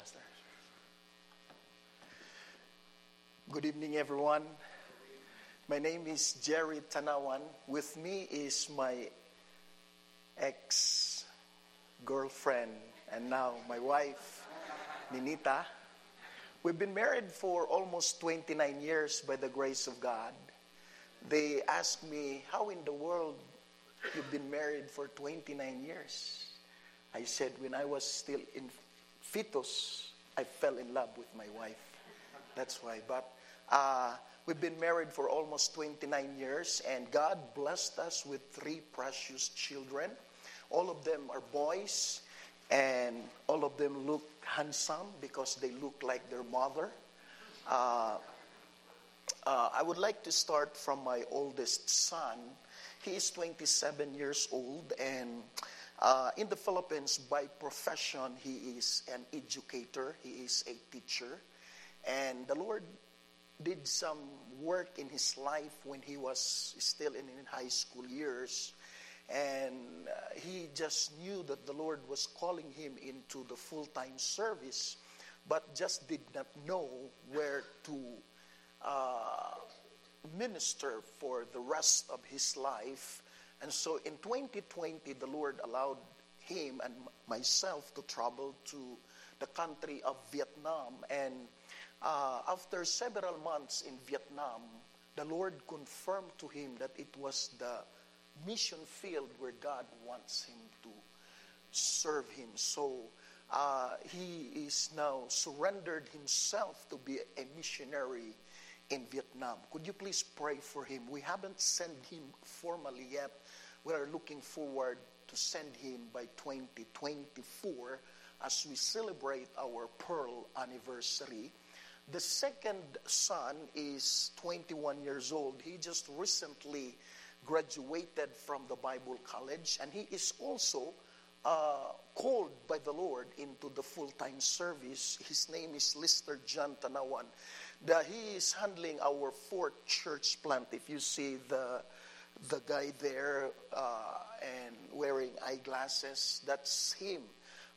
Pastor. Good evening, everyone. My name is Jerry Tanawan. With me is my ex girlfriend and now my wife, Ninita. We've been married for almost 29 years by the grace of God. They asked me, How in the world you've been married for 29 years? I said, When I was still in fetus, I fell in love with my wife. That's why. But uh, we've been married for almost 29 years, and God blessed us with three precious children. All of them are boys, and all of them look handsome because they look like their mother. Uh, uh, I would like to start from my oldest son. He is 27 years old, and uh, in the Philippines, by profession, he is an educator, he is a teacher. And the Lord did some work in his life when he was still in, high school years. And uh, he just knew that the Lord was calling him into the full time service, but just did not know where to uh, minister for the rest of his life. And so in 2020, the Lord allowed him and myself to travel to the country of Vietnam. And uh, after several months in Vietnam, the Lord confirmed to him that it was the mission field where God wants him to serve him. So uh, he is now surrendered himself to be a missionary in Vietnam. Could you please pray for him? We haven't sent him formally yet. We are looking forward to send him by 2024 as we celebrate our Pearl anniversary. The second son is 21 years old. He just recently graduated from the Bible College, and he is also uh, called by the Lord into the full time service. His name is Lister John Tanawan. The, he is handling our fourth church plant. If you see the the guy there uh, and wearing eyeglasses, that's him.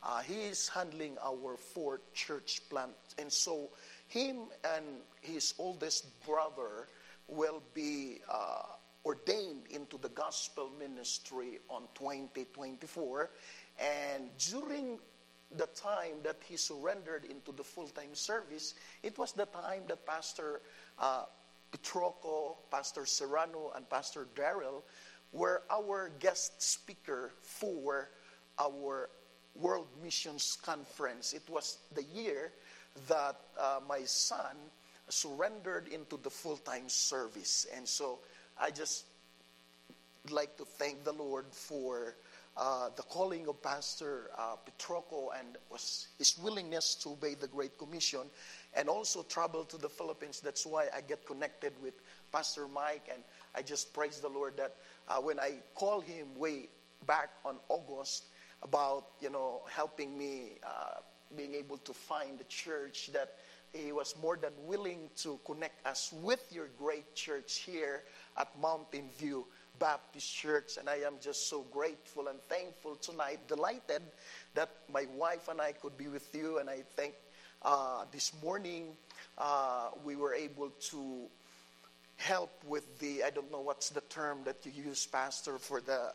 Uh, he is handling our fourth church plant, and so him and his oldest brother will be uh, ordained into the gospel ministry on 2024. And during the time that he surrendered into the full time service, it was the time that Pastor uh, Petroco, Pastor Serrano, and Pastor Darrell were our guest speaker for our World Missions Conference. It was the year that uh, my son surrendered into the full time service. And so I just like to thank the Lord for uh, the calling of Pastor uh, Petroco and was his willingness to obey the Great Commission and also travel to the Philippines. That's why I get connected with Pastor Mike, and I just praise the Lord that uh, when I called him way back on August about you know helping me uh, being able to find the church that he was more than willing to connect us with your great church here at Mountain View Baptist Church. And I am just so grateful and thankful tonight, delighted that my wife and I could be with you. And I think uh, this morning uh, we were able to help with the, I don't know what's the term that you use, Pastor, for the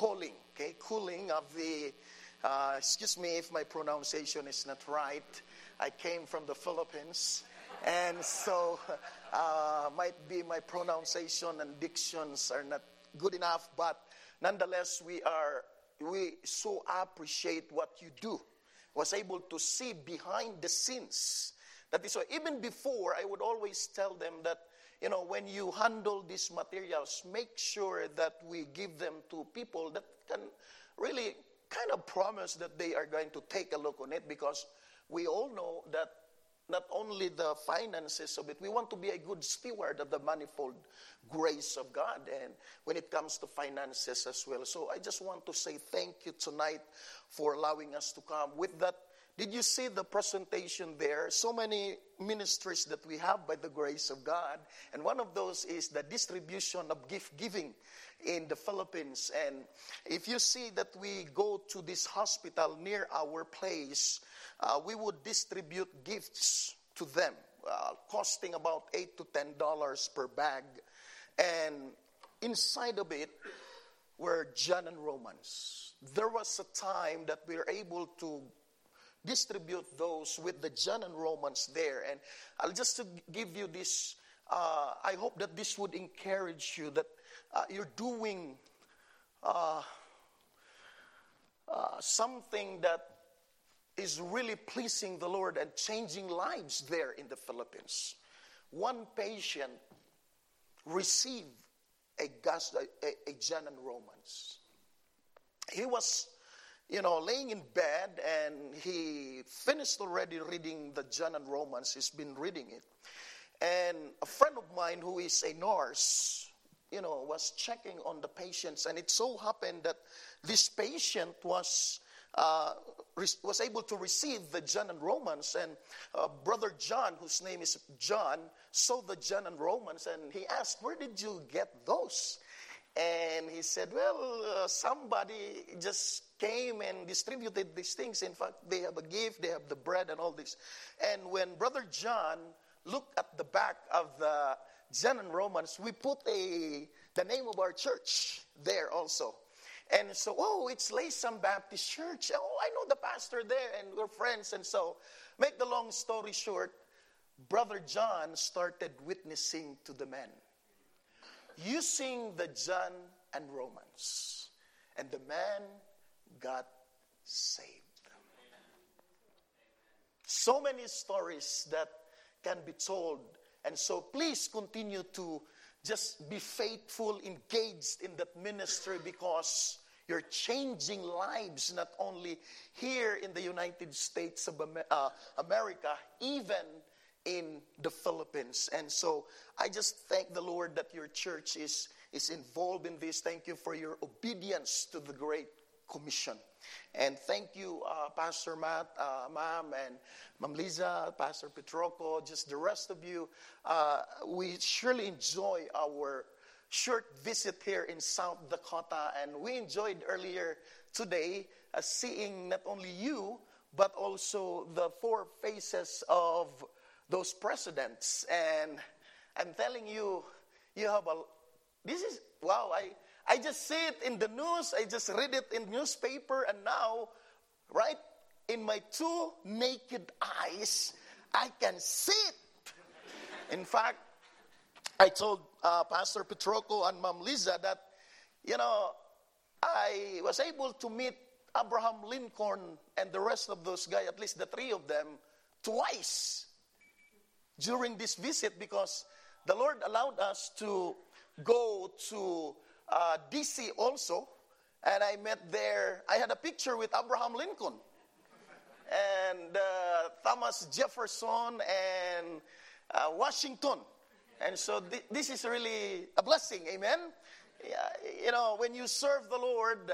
calling, okay, cooling of the, uh, excuse me if my pronunciation is not right. I came from the Philippines, and so uh, might be my pronunciation and dictions are not good enough, but nonetheless, we are, we so appreciate what you do. Was able to see behind the scenes. That is why, even before, I would always tell them that you know, when you handle these materials, make sure that we give them to people that can really kind of promise that they are going to take a look on it because we all know that not only the finances of it, we want to be a good steward of the manifold grace of God and when it comes to finances as well. So I just want to say thank you tonight for allowing us to come with that Did you see the presentation there? So many ministries that we have by the grace of God. And one of those is the distribution of gift giving in the Philippines. And if you see that we go to this hospital near our place, uh, we would distribute gifts to them, uh, costing about 8 to $10 per bag. And inside of it were John and Romans. There was a time that we were able to distribute those with the John and Romans there. And I'll just to give you this, uh, I hope that this would encourage you that uh, you're doing uh, uh, something that is really pleasing the Lord and changing lives there in the Philippines. One patient received a, gas, a, a Romans. He was you know, laying in bed and he finished already reading the and Romans. He's been reading it. And a friend of mine who is a nurse, you know, was checking on the patients. And it so happened that this patient was. Uh, was able to receive the John and Romans, and uh, brother John, whose name is John, saw the John and Romans, and he asked, "Where did you get those?" And he said, Well, uh, somebody just came and distributed these things. In fact, they have a gift, they have the bread and all this. And when Brother John looked at the back of the John and Romans, we put a, the name of our church there also. And so, oh, it's Laysan Baptist Church. Oh, I know the pastor there, and we're friends. And so, make the long story short, Brother John started witnessing to the men using the John and Romans. And the man got saved. So many stories that can be told. And so please continue to just be faithful, engaged in that ministry because you're changing lives not only here in the United States of uh, America, even in the Philippines. And so I just thank the Lord that your church is, is involved in this. Thank you for your obedience to the Great Commission. And thank you, uh, Pastor Matt, uh, Ma'am, and Ma'am Lisa, Pastor Petroco, just the rest of you. Uh, we surely enjoy our short visit here in South Dakota, and we enjoyed earlier today uh, seeing not only you, but also the four faces of those presidents. And I'm telling you, you have a, this is, wow, I, I just see it in the news, I just read it in newspaper, and now, right, in my two naked eyes, I can see it. In fact, I told uh, Pastor Petroco and Mom Lisa that, you know, I was able to meet Abraham Lincoln and the rest of those guys, at least the three of them, twice during this visit because the Lord allowed us to go to uh, DC also. And I met there, I had a picture with Abraham Lincoln and uh, Thomas Jefferson and uh, Washington. And so th- this is really a blessing, amen? Yeah, you know, when you serve the Lord,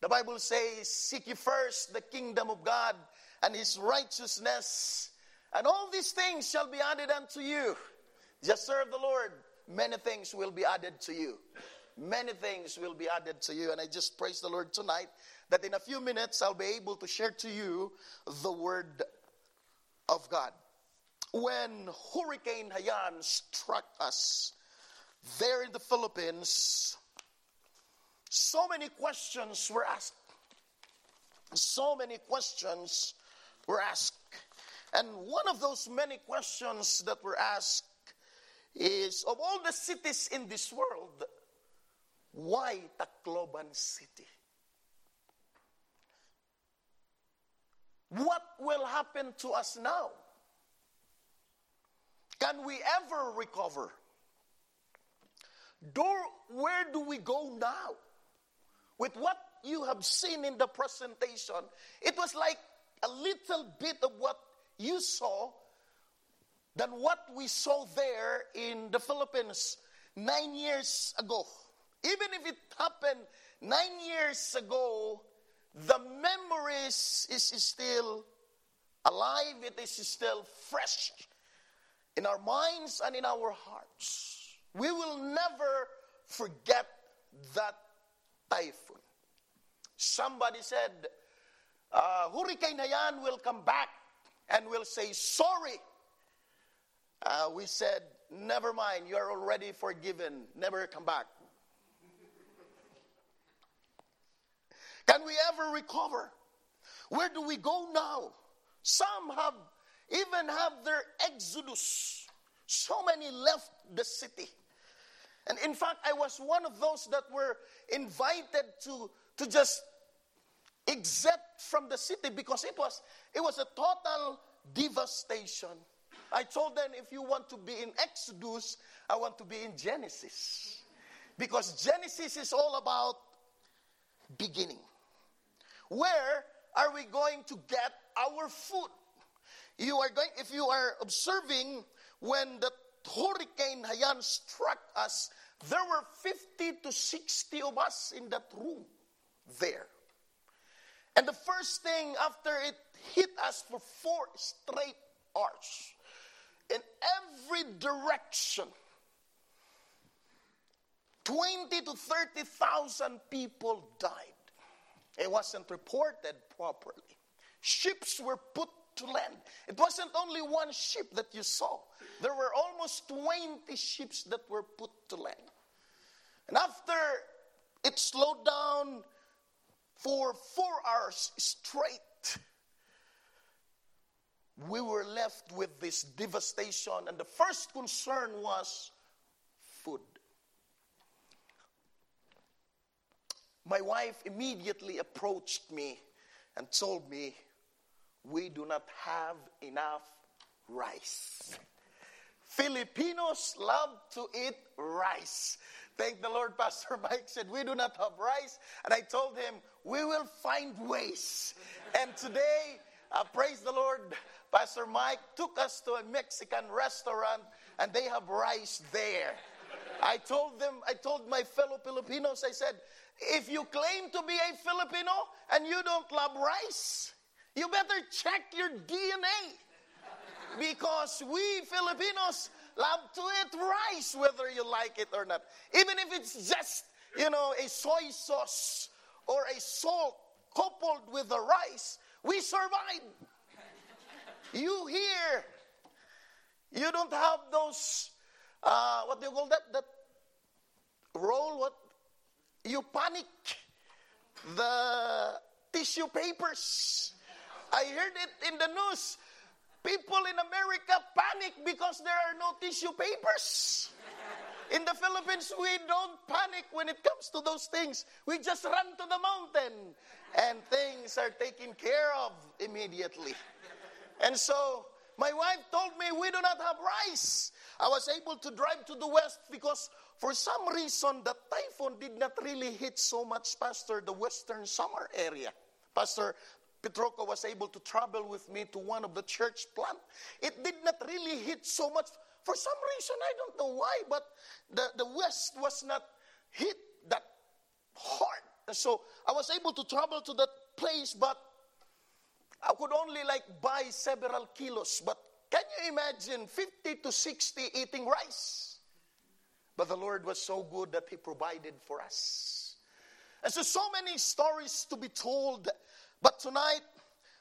the Bible says, Seek ye first the kingdom of God and his righteousness, and all these things shall be added unto you. Just serve the Lord. Many things will be added to you. Many things will be added to you. And I just praise the Lord tonight that in a few minutes I'll be able to share to you the word of God. When Hurricane Haiyan struck us there in the Philippines, so many questions were asked. So many questions were asked. And one of those many questions that were asked is of all the cities in this world, why Tacloban City? What will happen to us now? Can we ever recover? Do, where do we go now? With what you have seen in the presentation, it was like a little bit of what you saw than what we saw there in the Philippines nine years ago. Even if it happened nine years ago, the memories is still alive, it is still fresh in our minds and in our hearts. We will never forget that typhoon. Somebody said, uh, Hurricane Haiyan will come back and will say, Sorry. Uh, we said, Never mind, you are already forgiven. Never come back. Can we ever recover? Where do we go now? Some have even have their exodus. So many left the city. And in fact, I was one of those that were invited to, to just exit from the city because it was, it was a total devastation. I told them if you want to be in Exodus, I want to be in Genesis. Because Genesis is all about beginning. Where are we going to get our food? You are going, if you are observing when the Hurricane Haiyan struck us, there were 50 to 60 of us in that room there. And the first thing after it hit us for four straight hours, in every direction, 20 to 30,000 people died. It wasn't reported properly. Ships were put to land. It wasn't only one ship that you saw, there were almost 20 ships that were put to land. And after it slowed down for four hours straight, we were left with this devastation, and the first concern was food. My wife immediately approached me and told me, We do not have enough rice. Filipinos love to eat rice. Thank the Lord, Pastor Mike said, We do not have rice. And I told him, We will find ways. And today, uh, praise the Lord, Pastor Mike took us to a Mexican restaurant and they have rice there. I told them, I told my fellow Filipinos, I said, if you claim to be a Filipino and you don't love rice, you better check your DNA. Because we Filipinos love to eat rice, whether you like it or not. Even if it's just, you know, a soy sauce or a salt coupled with the rice, we survive. You here, you don't have those, uh, what do you call that? That roll, what? You panic. The tissue papers. I heard it in the news. People in America panic because there are no tissue papers. In the Philippines, we don't panic when it comes to those things. We just run to the mountain and things are taken care of immediately. And so my wife told me we do not have rice. I was able to drive to the west because for some reason the typhoon did not really hit so much Pastor the western Samar area. Pastor Petroco was able to travel with me to one of the church plant. It did not really hit so much. For some reason, I don't know why, but the, the west was not hit that hard. And so I was able to travel to that place, but I could only like buy several kilos. But can you imagine 50 to 60 eating rice? But the Lord was so good that He provided for us. And so, so many stories to be told. But tonight,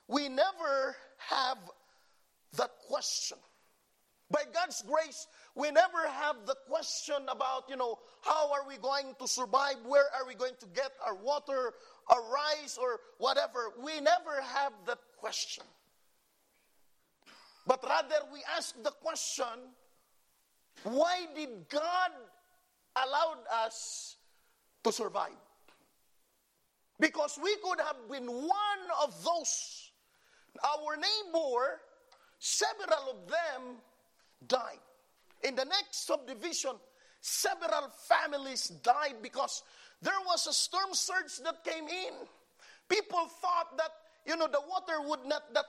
we never have that question. By God's grace, we never have the question about, you know, how are we going to survive? Where are we going to get our water, our rice, or whatever? We never have that question. But rather, we ask the question why did God allow us to survive? Because we could have been one of those. Our neighbor, several of them died. In the next subdivision, several families died because there was a storm surge that came in. People thought that, you know, the water would not that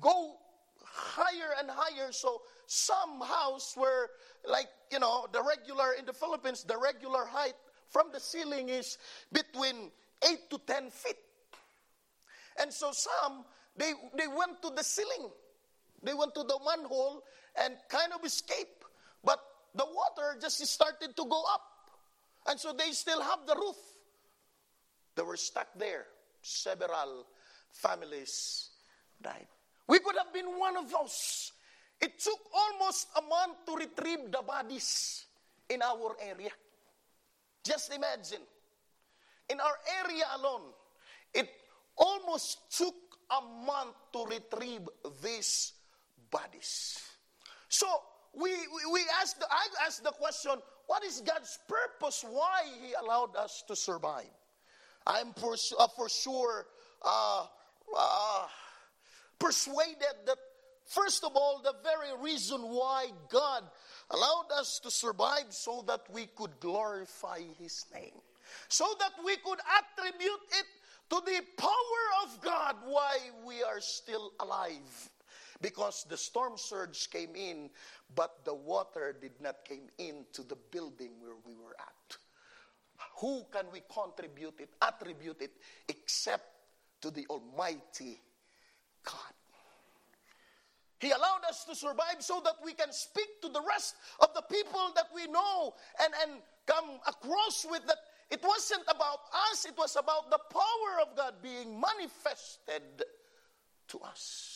go higher and higher. So some houses were like, you know, the regular in the Philippines, the regular height from the ceiling is between 8 to 10 feet. And so some, they, they went to the ceiling. They went to the manhole and kind of escaped. But the water just started to go up. And so they still have the roof. They were stuck there. Several families died. We could have been one of those. It took almost a month to retrieve the bodies in our area. Just imagine. In our area alone, it almost took a month to retrieve these bodies. So we, we, asked, the, I asked the question what is God's purpose? Why He allowed us to survive? I'm for, uh, for sure uh, uh, persuaded that, first of all, the very reason why God allowed us to survive so that we could glorify His name, so that we could attribute it to the power of God why we are still alive. Because the storm surge came in, but the water did not came into the building where we were at. Who can we contribute it, attribute it, except to the Almighty God? He allowed us to survive so that we can speak to the rest of the people that we know and, and come across with that it wasn't about us, it was about the power of God being manifested to us.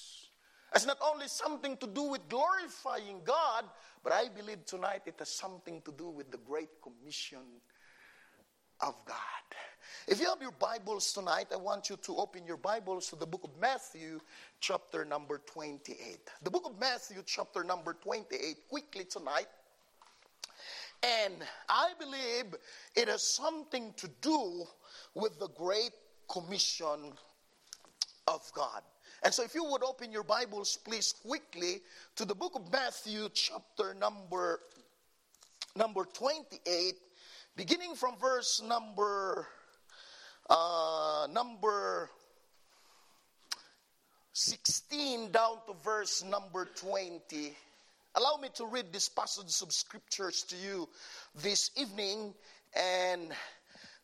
It's not only something to do with glorifying God, but I believe tonight it has something to do with the Great Commission of God. If you have your Bibles tonight, I want you to open your Bibles to the book of Matthew, chapter number 28. The book of Matthew, chapter number 28, quickly tonight. And I believe it has something to do with the Great Commission of God. And so, if you would open your Bibles, please, quickly to the book of Matthew, chapter number, number 28, beginning from verse number, uh, number 16 down to verse number 20. Allow me to read this passage of scriptures to you this evening. And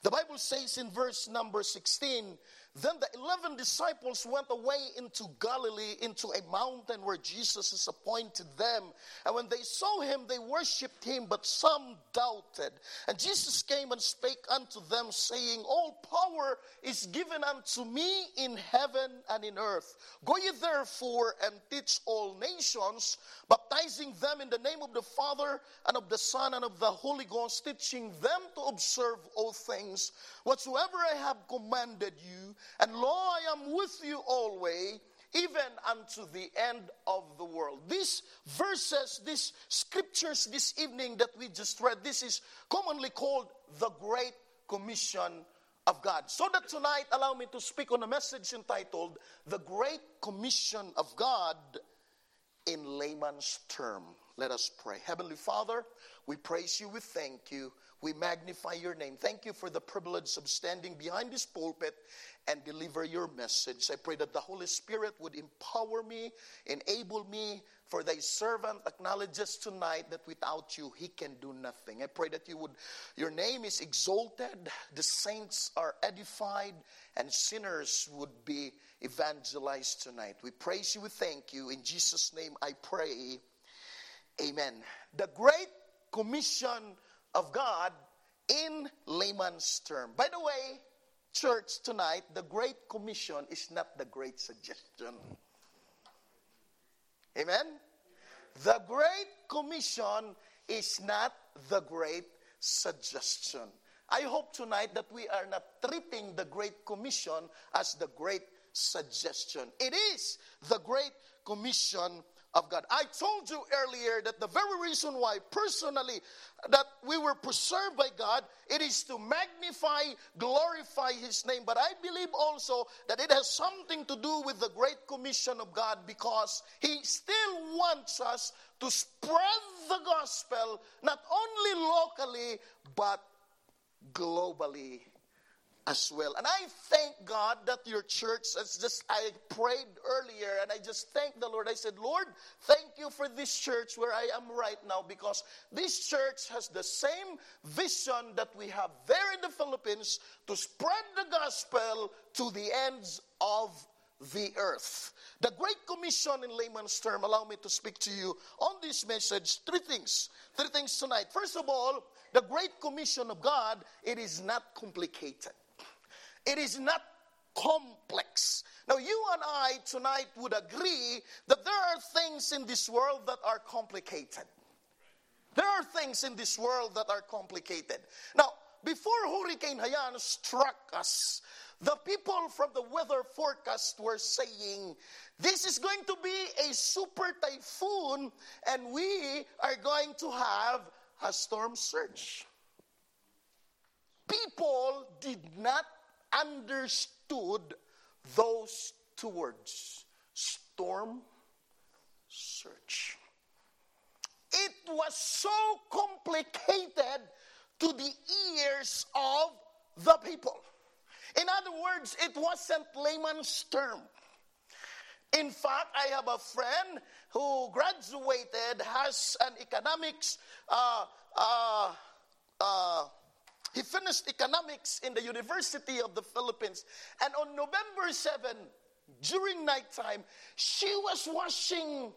the Bible says in verse number 16 then the 11 disciples went away into Galilee, into a mountain where Jesus is appointed them. And when they saw him, they worshipped him, but some doubted. And Jesus came and spake unto them, saying, All power is given unto me in heaven and in earth. Go ye therefore and teach all nations, baptizing them in the name of the Father and of the Son and of the Holy Ghost, teaching them to observe all things whatsoever I have commanded you. And lo, I am with you always, even unto the end of the world. These verses, these scriptures this evening that we just read, this is commonly called the Great Commission of God. So that tonight, allow me to speak on a message entitled The Great Commission of God in layman's term. Let us pray. Heavenly Father, we praise you, we thank you, we magnify your name. Thank you for the privilege of standing behind this pulpit and deliver your message. I pray that the Holy Spirit would empower me, enable me, for thy servant acknowledges tonight that without you he can do nothing. I pray that you would your name is exalted, the saints are edified, and sinners would be evangelized tonight. We praise you, we thank you. In Jesus' name I pray. Amen. The Great Commission of God in layman's term. By the way, church tonight, the Great Commission is not the Great Suggestion. Amen? The Great Commission is not the Great Suggestion. I hope tonight that we are not treating the Great Commission as the Great Suggestion. It is the Great Commission of God. I told you earlier that the very reason why personally that we were preserved by God, it is to magnify, glorify his name. But I believe also that it has something to do with the great commission of God because he still wants us to spread the gospel not only locally but globally as well. And I thank God that your church, as just I prayed earlier, and I just thank the Lord. I said, Lord, thank you for this church where I am right now, because this church has the same vision that we have there in the Philippines to spread the gospel to the ends of the earth. The Great Commission, in layman's term, allow me to speak to you on this message. Three things. Three things tonight. First of all, the Great Commission of God, it is not complicated. It is not complex. Now, you and I tonight would agree that there are things in this world that are complicated. There are things in this world that are complicated. Now, before Hurricane Haiyan struck us, the people from the weather forecast were saying, This is going to be a super typhoon, and we are going to have a storm surge. People did not understood those two words storm surge. It was so complicated to the ears of the people. In other words, it wasn't layman's term. In fact, I have a friend who graduated, has an economics uh, uh, uh, he finished economics in the University of the Philippines. And on November 7, during nighttime, she was washing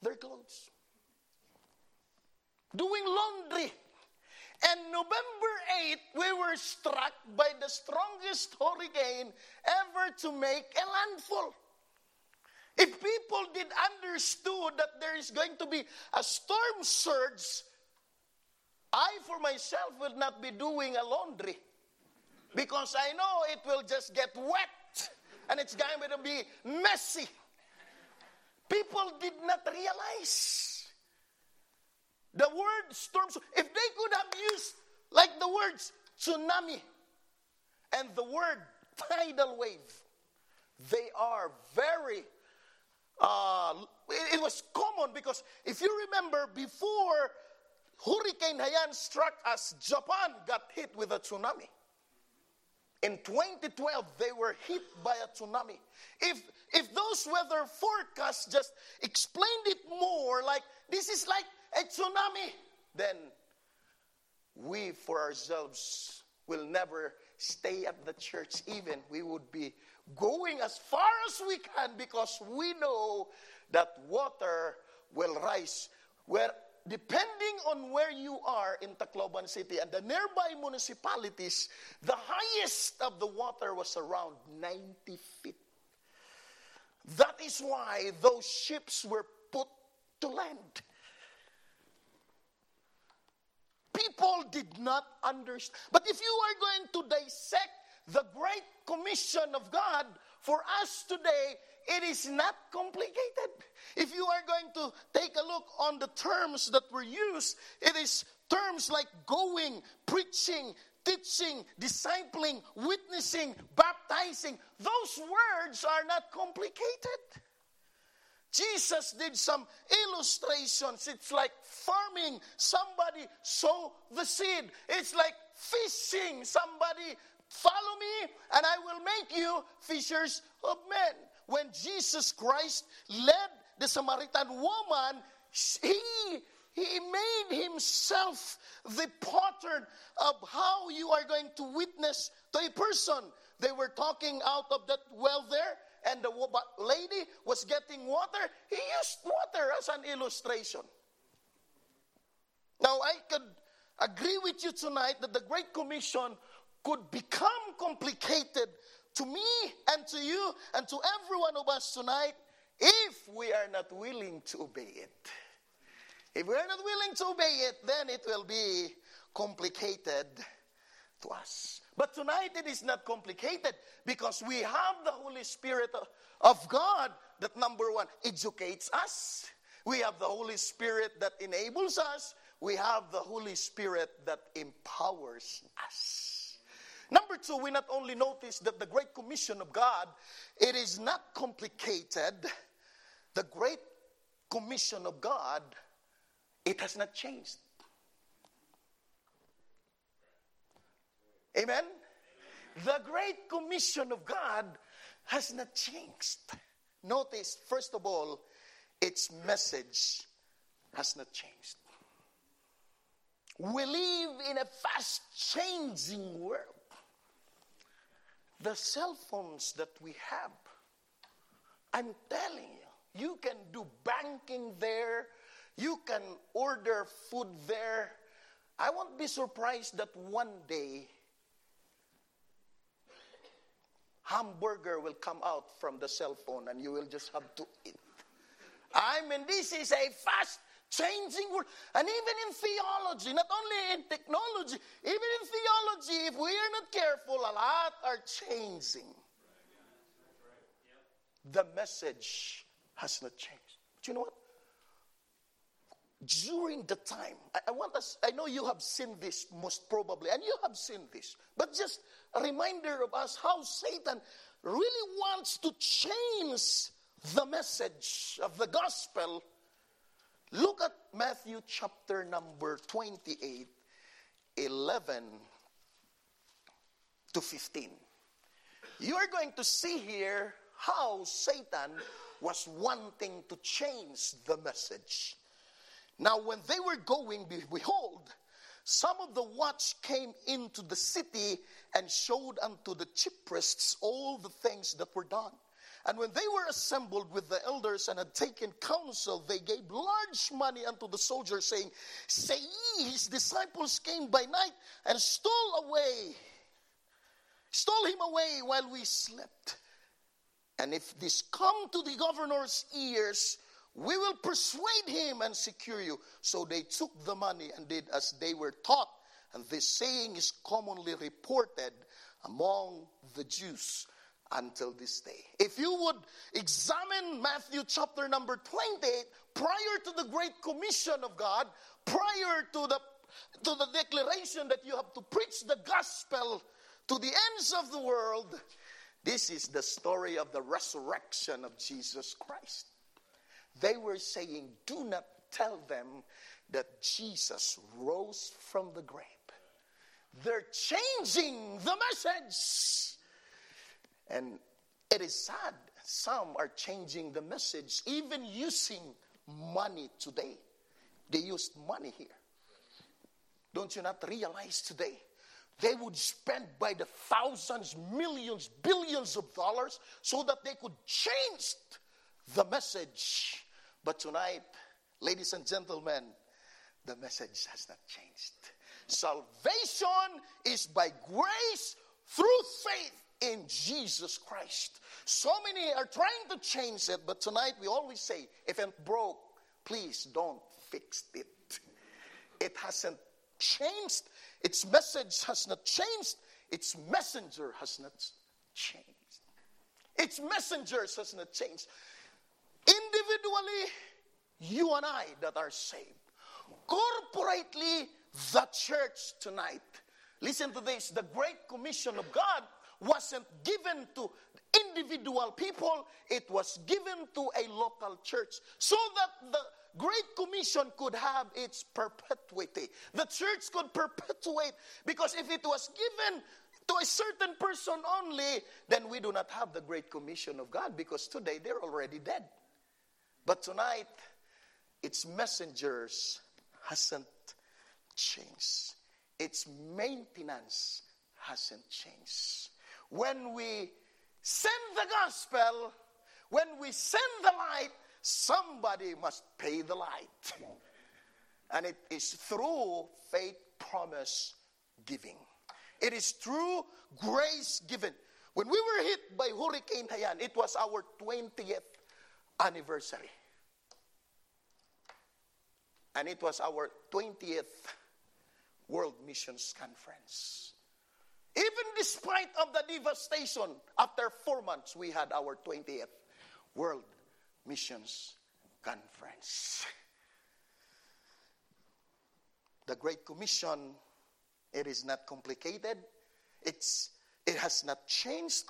their clothes, doing laundry. And November 8, we were struck by the strongest hurricane ever to make a landfall. If people did understood that there is going to be a storm surge I, for myself, will not be doing a laundry because I know it will just get wet and it's going to be messy. People did not realize the word storms. If they could have used like the words tsunami and the word tidal wave, they are very. Uh, it was common because if you remember before Hurricane Haiyan struck us, Japan got hit with a tsunami. In 2012, they were hit by a tsunami. If, if those weather forecasts just explained it more, like this is like a tsunami, then we for ourselves will never stay at the church, even we would be going as far as we can because we know that water will rise where depending on where you are in Tacloban City and the nearby municipalities, the highest of the water was around 90 feet. That is why those ships were put to land. People did not understand. But if you are going to dissect the great commission of God for us today, it is not complicated. If you are going to take a look on the terms that were used, it is terms like going, preaching, teaching, discipling, witnessing, baptizing. Those words are not complicated. Jesus did some illustrations. It's like farming, somebody sow the seed. It's like fishing, somebody follow me and I will make you fishers of men when Jesus Christ led the Samaritan woman, he, he made himself the pattern of how you are going to witness to a person. They were talking out of that well there, and the lady was getting water. He used water as an illustration. Now, I could agree with you tonight that the Great Commission could become complicated to me and to you and to every one of us tonight if we are not willing to obey it. If we are not willing to obey it, then it will be complicated to us. But tonight it is not complicated because we have the Holy Spirit of God that, number one, educates us. We have the Holy Spirit that enables us. We have the Holy Spirit that empowers us. Number two, we not only notice that the Great Commission of God, it is not complicated. The Great Commission of God, it has not changed. Amen? The Great Commission of God has not changed. Notice, first of all, its message has not changed. We live in a fast changing world. The cell phones that we have, I'm telling you, you can do banking there, you can order food there. I won't be surprised that one day hamburger will come out from the cell phone and you will just have to eat. I mean, this is a fast changing world. And even in theology, not only in technology, even in theology, if we are not careful, a lot are changing. The message has not changed. But you know what? During the time, I, I want us, I know you have seen this most probably, and you have seen this, but just a reminder of us how Satan really wants to change the message of the gospel Look at Matthew chapter number 28, 11 to 15. You are going to see here how Satan was wanting to change the message. Now, when they were going, behold, some of the watch came into the city and showed unto the chief priests all the things that were done. And when they were assembled with the elders and had taken counsel, they gave large money unto the soldiers, saying, Say ye, his disciples came by night and stole away, stole him away while we slept. And if this come to the governor's ears, we will persuade him and secure you. So they took the money and did as they were taught. And this saying is commonly reported among the Jews until this day. If you would examine Matthew chapter number 28, prior to the Great Commission of God, prior to the, to the declaration that you have to preach the gospel to the ends of the world, this is the story of the resurrection of Jesus Christ. They were saying, Do not tell them that Jesus rose from the grave. They're changing the message. And it is sad. Some are changing the message, even using money today. They used money here. Don't you not realize today? They would spend by the thousands, millions, billions of dollars so that they could change the message. But tonight, ladies and gentlemen, the message has not changed. Salvation is by grace through faith in Jesus Christ. So many are trying to change it, but tonight we always say, if it broke, please don't fix it. It hasn't changed. Its message has not changed. Its messenger has not changed. Its messengers has not changed. Individually, you and I that are saved. Corporately, the church tonight. Listen to this the Great Commission of God wasn't given to individual people, it was given to a local church so that the Great Commission could have its perpetuity. The church could perpetuate because if it was given to a certain person only, then we do not have the Great Commission of God because today they're already dead. But tonight, its messengers hasn't changed. Its maintenance hasn't changed. When we send the gospel, when we send the light, somebody must pay the light. And it is through faith promise giving. It is through grace given. When we were hit by Hurricane Haiyan, it was our 20th anniversary. And it was our 20th World Missions Conference. Even despite of the devastation, after four months, we had our 20th World Missions Conference. The Great Commission, it is not complicated. It's, it has not changed.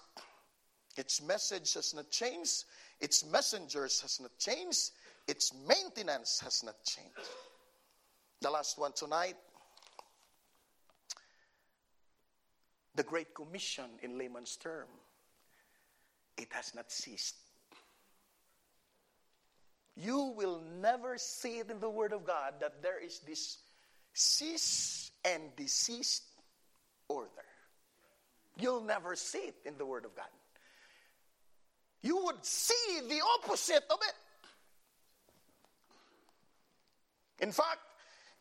Its message has not changed. Its messengers has not changed. Its maintenance has not changed. The last one tonight the Great Commission in layman's term, it has not ceased. You will never see it in the Word of God that there is this cease and desist order. You'll never see it in the Word of God. You would see the opposite of it. In fact,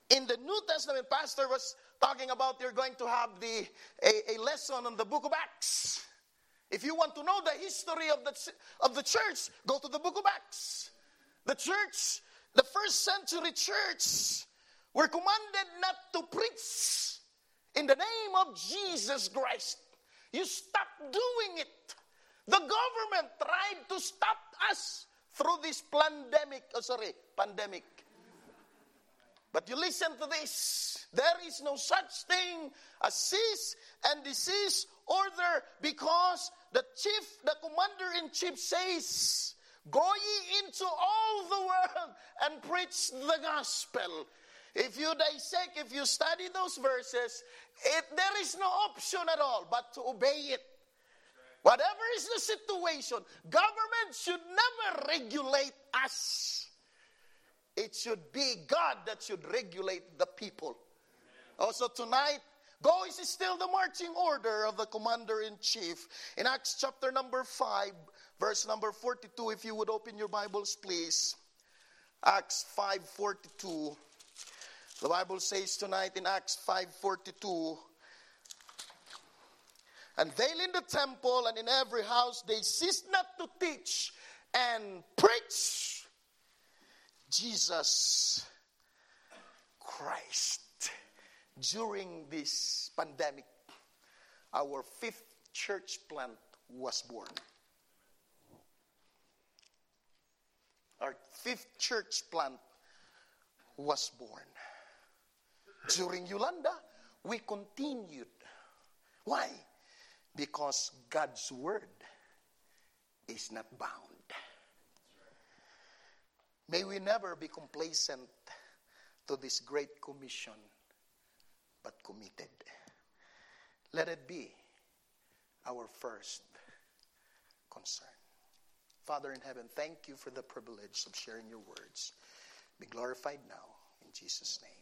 in the New Testament, Pastor was talking about they're going to have the, a, a lesson on the book of Acts. If you want to know the history of the, of the church, go to the book of Acts. The church, the first century church, were commanded not to preach in the name of Jesus Christ. You stop doing it. The government tried to stop us through this pandemic. Oh, sorry, pandemic. But you listen to this. There is no such thing as cease and desist order because the chief, the commander in chief says, Go ye into all the world and preach the gospel. If you dissect, if you study those verses, it, there is no option at all but to obey it. Whatever is the situation, government should never regulate us. It should be God that should regulate the people. Also, tonight, go is still the marching order of the commander in chief. In Acts chapter number 5, verse number 42, if you would open your Bibles, please. Acts 5:42. The Bible says tonight in Acts 5:42, and they in the temple and in every house they ceased not to teach and preach Jesus Christ. During this pandemic, our fifth church plant was born. Our fifth church plant was born. During Yolanda, we continued. Why? Because God's word is not bound. May we never be complacent to this great commission, but committed. Let it be our first concern. Father in heaven, thank you for the privilege of sharing your words. Be glorified now in Jesus' name.